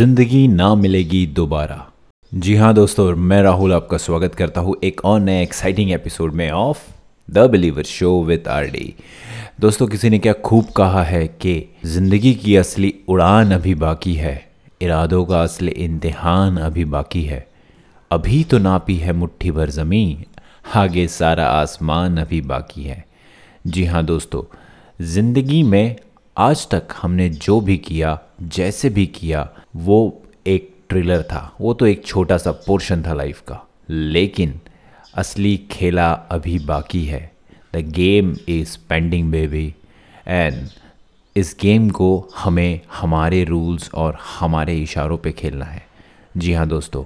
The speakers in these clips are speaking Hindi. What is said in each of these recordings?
ज़िंदगी ना मिलेगी दोबारा। जी हाँ दोस्तों, मैं राहुल आपका स्वागत करता हूँ एक और नए एक्साइटिंग एपिसोड में of the believer show with R D दोस्तों, किसी ने क्या खूब कहा है कि ज़िंदगी की असली उड़ान अभी बाकी है, इरादों का असली इम्तहान अभी बाकी है। अभी तो नापी है मुट्ठी भर ज़मीन, आगे सारा आसमान अभी बाकी है। जी हाँ दोस्तों, ज़िंदगी में आज तक हमने जो भी किया, जैसे भी किया, वो एक ट्रिलर था। वो तो एक छोटा सा पोर्शन था लाइफ का। लेकिन असली खेला अभी बाकी है। The game is pending baby and इस गेम को हमें हमारे रूल्स और हमारे इशारों पे खेलना है। जी हाँ दोस्तों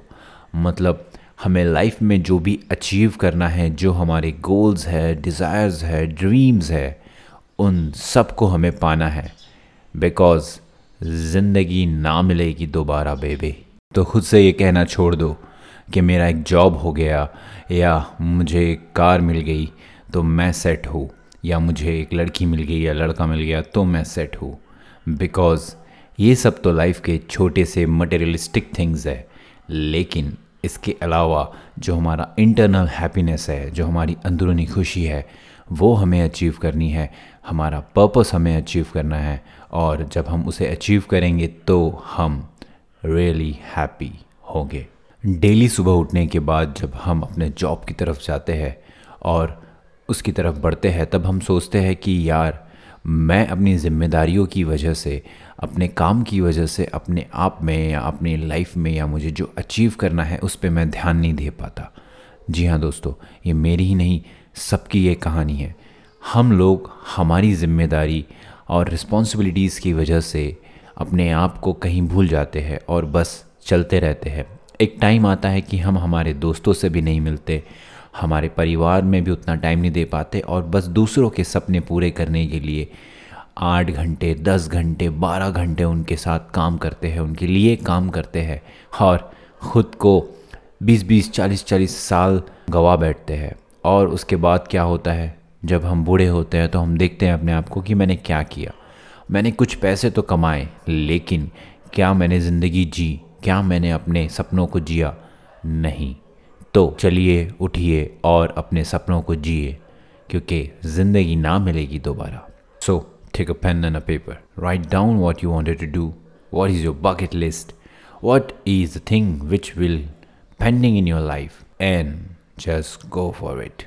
मतलब हमें लाइफ में जो भी अचीव करना है, जो हमारे गोल्स है डिज़ायर्स है ड्रीम्स है उन सबको हमें पाना है। बिकॉज़ ज़िंदगी ना मिलेगी दोबारा बेबे तो खुद से ये कहना छोड़ दो कि मेरा एक जॉब हो गया, या मुझे एक कार मिल गई तो मैं सेट हूँ। या मुझे एक लड़की मिल गई, या लड़का मिल गया तो मैं सेट हूँ। बिकॉज़ ये सब तो लाइफ के छोटे से मटेरियलिस्टिक थिंग्स है। लेकिन इसके अलावा जो हमारा इंटरनल हैप्पीनेस है, जो हमारी अंदरूनी खुशी है वो हमें अचीव करनी है, हमारा पर्पस हमें अचीव करना है और जब हम उसे अचीव करेंगे तो हम रियली हैप्पी होंगे। डेली सुबह उठने के बाद जब हम अपने जॉब की तरफ़ जाते हैं और उसकी तरफ़ बढ़ते हैं, तब हम सोचते हैं कि यार, मैं अपनी ज़िम्मेदारियों की वजह से, अपने काम की वजह से, अपने आप में या अपनी लाइफ में या मुझे जो अचीव करना है, उस पर मैं ध्यान नहीं दे पाता। जी हाँ दोस्तों, ये मेरी ही नहीं सबकी ये कहानी है। हम लोग, हमारी ज़िम्मेदारी और रिस्पॉन्सिबिलिटीज़ की वजह से अपने आप को कहीं भूल जाते हैं और बस चलते रहते हैं। एक टाइम आता है कि हम हमारे दोस्तों से भी नहीं मिलते, हमारे परिवार में भी उतना टाइम नहीं दे पाते और बस दूसरों के सपने पूरे करने के लिए आठ घंटे, दस घंटे, बारह घंटे उनके साथ काम करते हैं, उनके लिए काम करते हैं और ख़ुद को बीस बीस, चालीस चालीस साल गवा बैठते हैं। और उसके बाद क्या होता है? जब हम बूढ़े होते हैं तो हम देखते हैं अपने आप को कि मैंने क्या किया। मैंने कुछ पैसे तो कमाए, लेकिन क्या मैंने ज़िंदगी जी, क्या मैंने अपने सपनों को जिया? नहीं। तो चलिए, उठिए और अपने सपनों को जिए, क्योंकि ज़िंदगी ना मिलेगी दोबारा। So take a pen and a paper write down what you wanted to do what is your bucket list what is the thing which will pending in your life and just go for it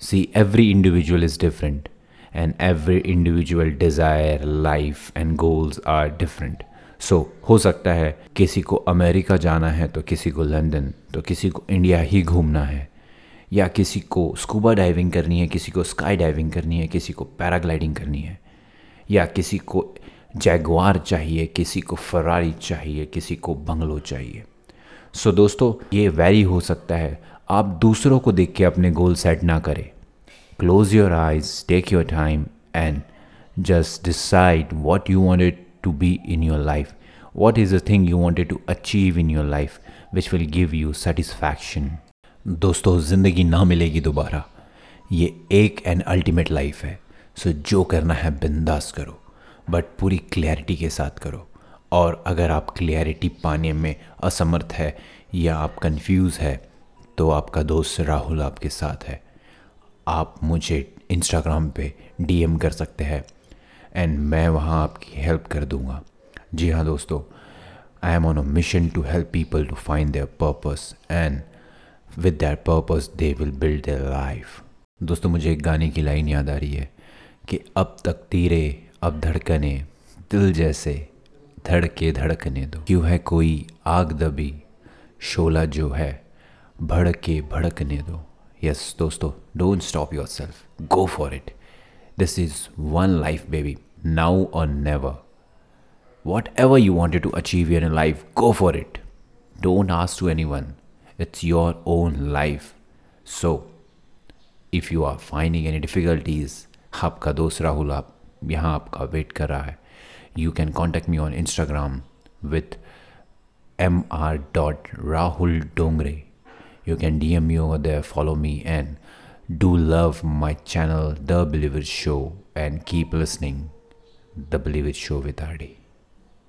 see every individual is different and every individual desire life and goals are different. So so, हो सकता है किसी को अमेरिका जाना है तो किसी को लंदन तो किसी को इंडिया ही घूमना है या किसी को स्कूबा डाइविंग करनी है किसी को स्काई डाइविंग करनी है किसी को पैराग्लाइडिंग करनी है या किसी को जैगवार चाहिए किसी को फरारी चाहिए किसी को बंगलो चाहिए। सो दोस्तों ये वैरी हो सकता है। आप दूसरों को देख के अपने गोल सेट ना करें। Close your eyes take your time and just decide what you wanted to be in your life what is a thing you wanted to achieve in your life which will give you satisfaction दोस्तों ज़िंदगी ना मिलेगी दोबारा। ये एक एंड अल्टीमेट लाइफ है। सो so, जो करना है बिंदास करो। बट पूरी क्लैरिटी के साथ करो। और अगर आप क्लियरिटी पाने में असमर्थ है या आप कंफ्यूज है तो आपका दोस्त राहुल आपके साथ है। आप मुझे इंस्टाग्राम पे डीएम कर सकते हैं एंड मैं वहाँ आपकी हेल्प कर दूँगा। जी हाँ दोस्तों I am on a mission to help people to find their purpose and with that purpose they will build their life दोस्तों, मुझे एक गाने की लाइन याद आ रही है कि अब तक तीरे, अब धड़कने, दिल जैसे धड़के धड़कने दो। क्यों है कोई आग दबी? शोला जो है, भड़के भड़कने दो। यस दोस्तों don't stop yourself go for it this is one life baby now or never whatever you wanted to achieve your life go for it don't ask to anyone it's your own life so if you are finding any difficulties आपका दोस्त राहुल, आप यहाँ आपका वेट कर रहा है। you can contact me on Instagram with mr.rahuldongre. You can DM me over there, follow me, and do love my channel, The Believer Show, and keep listening, The Believer Show with Ardi.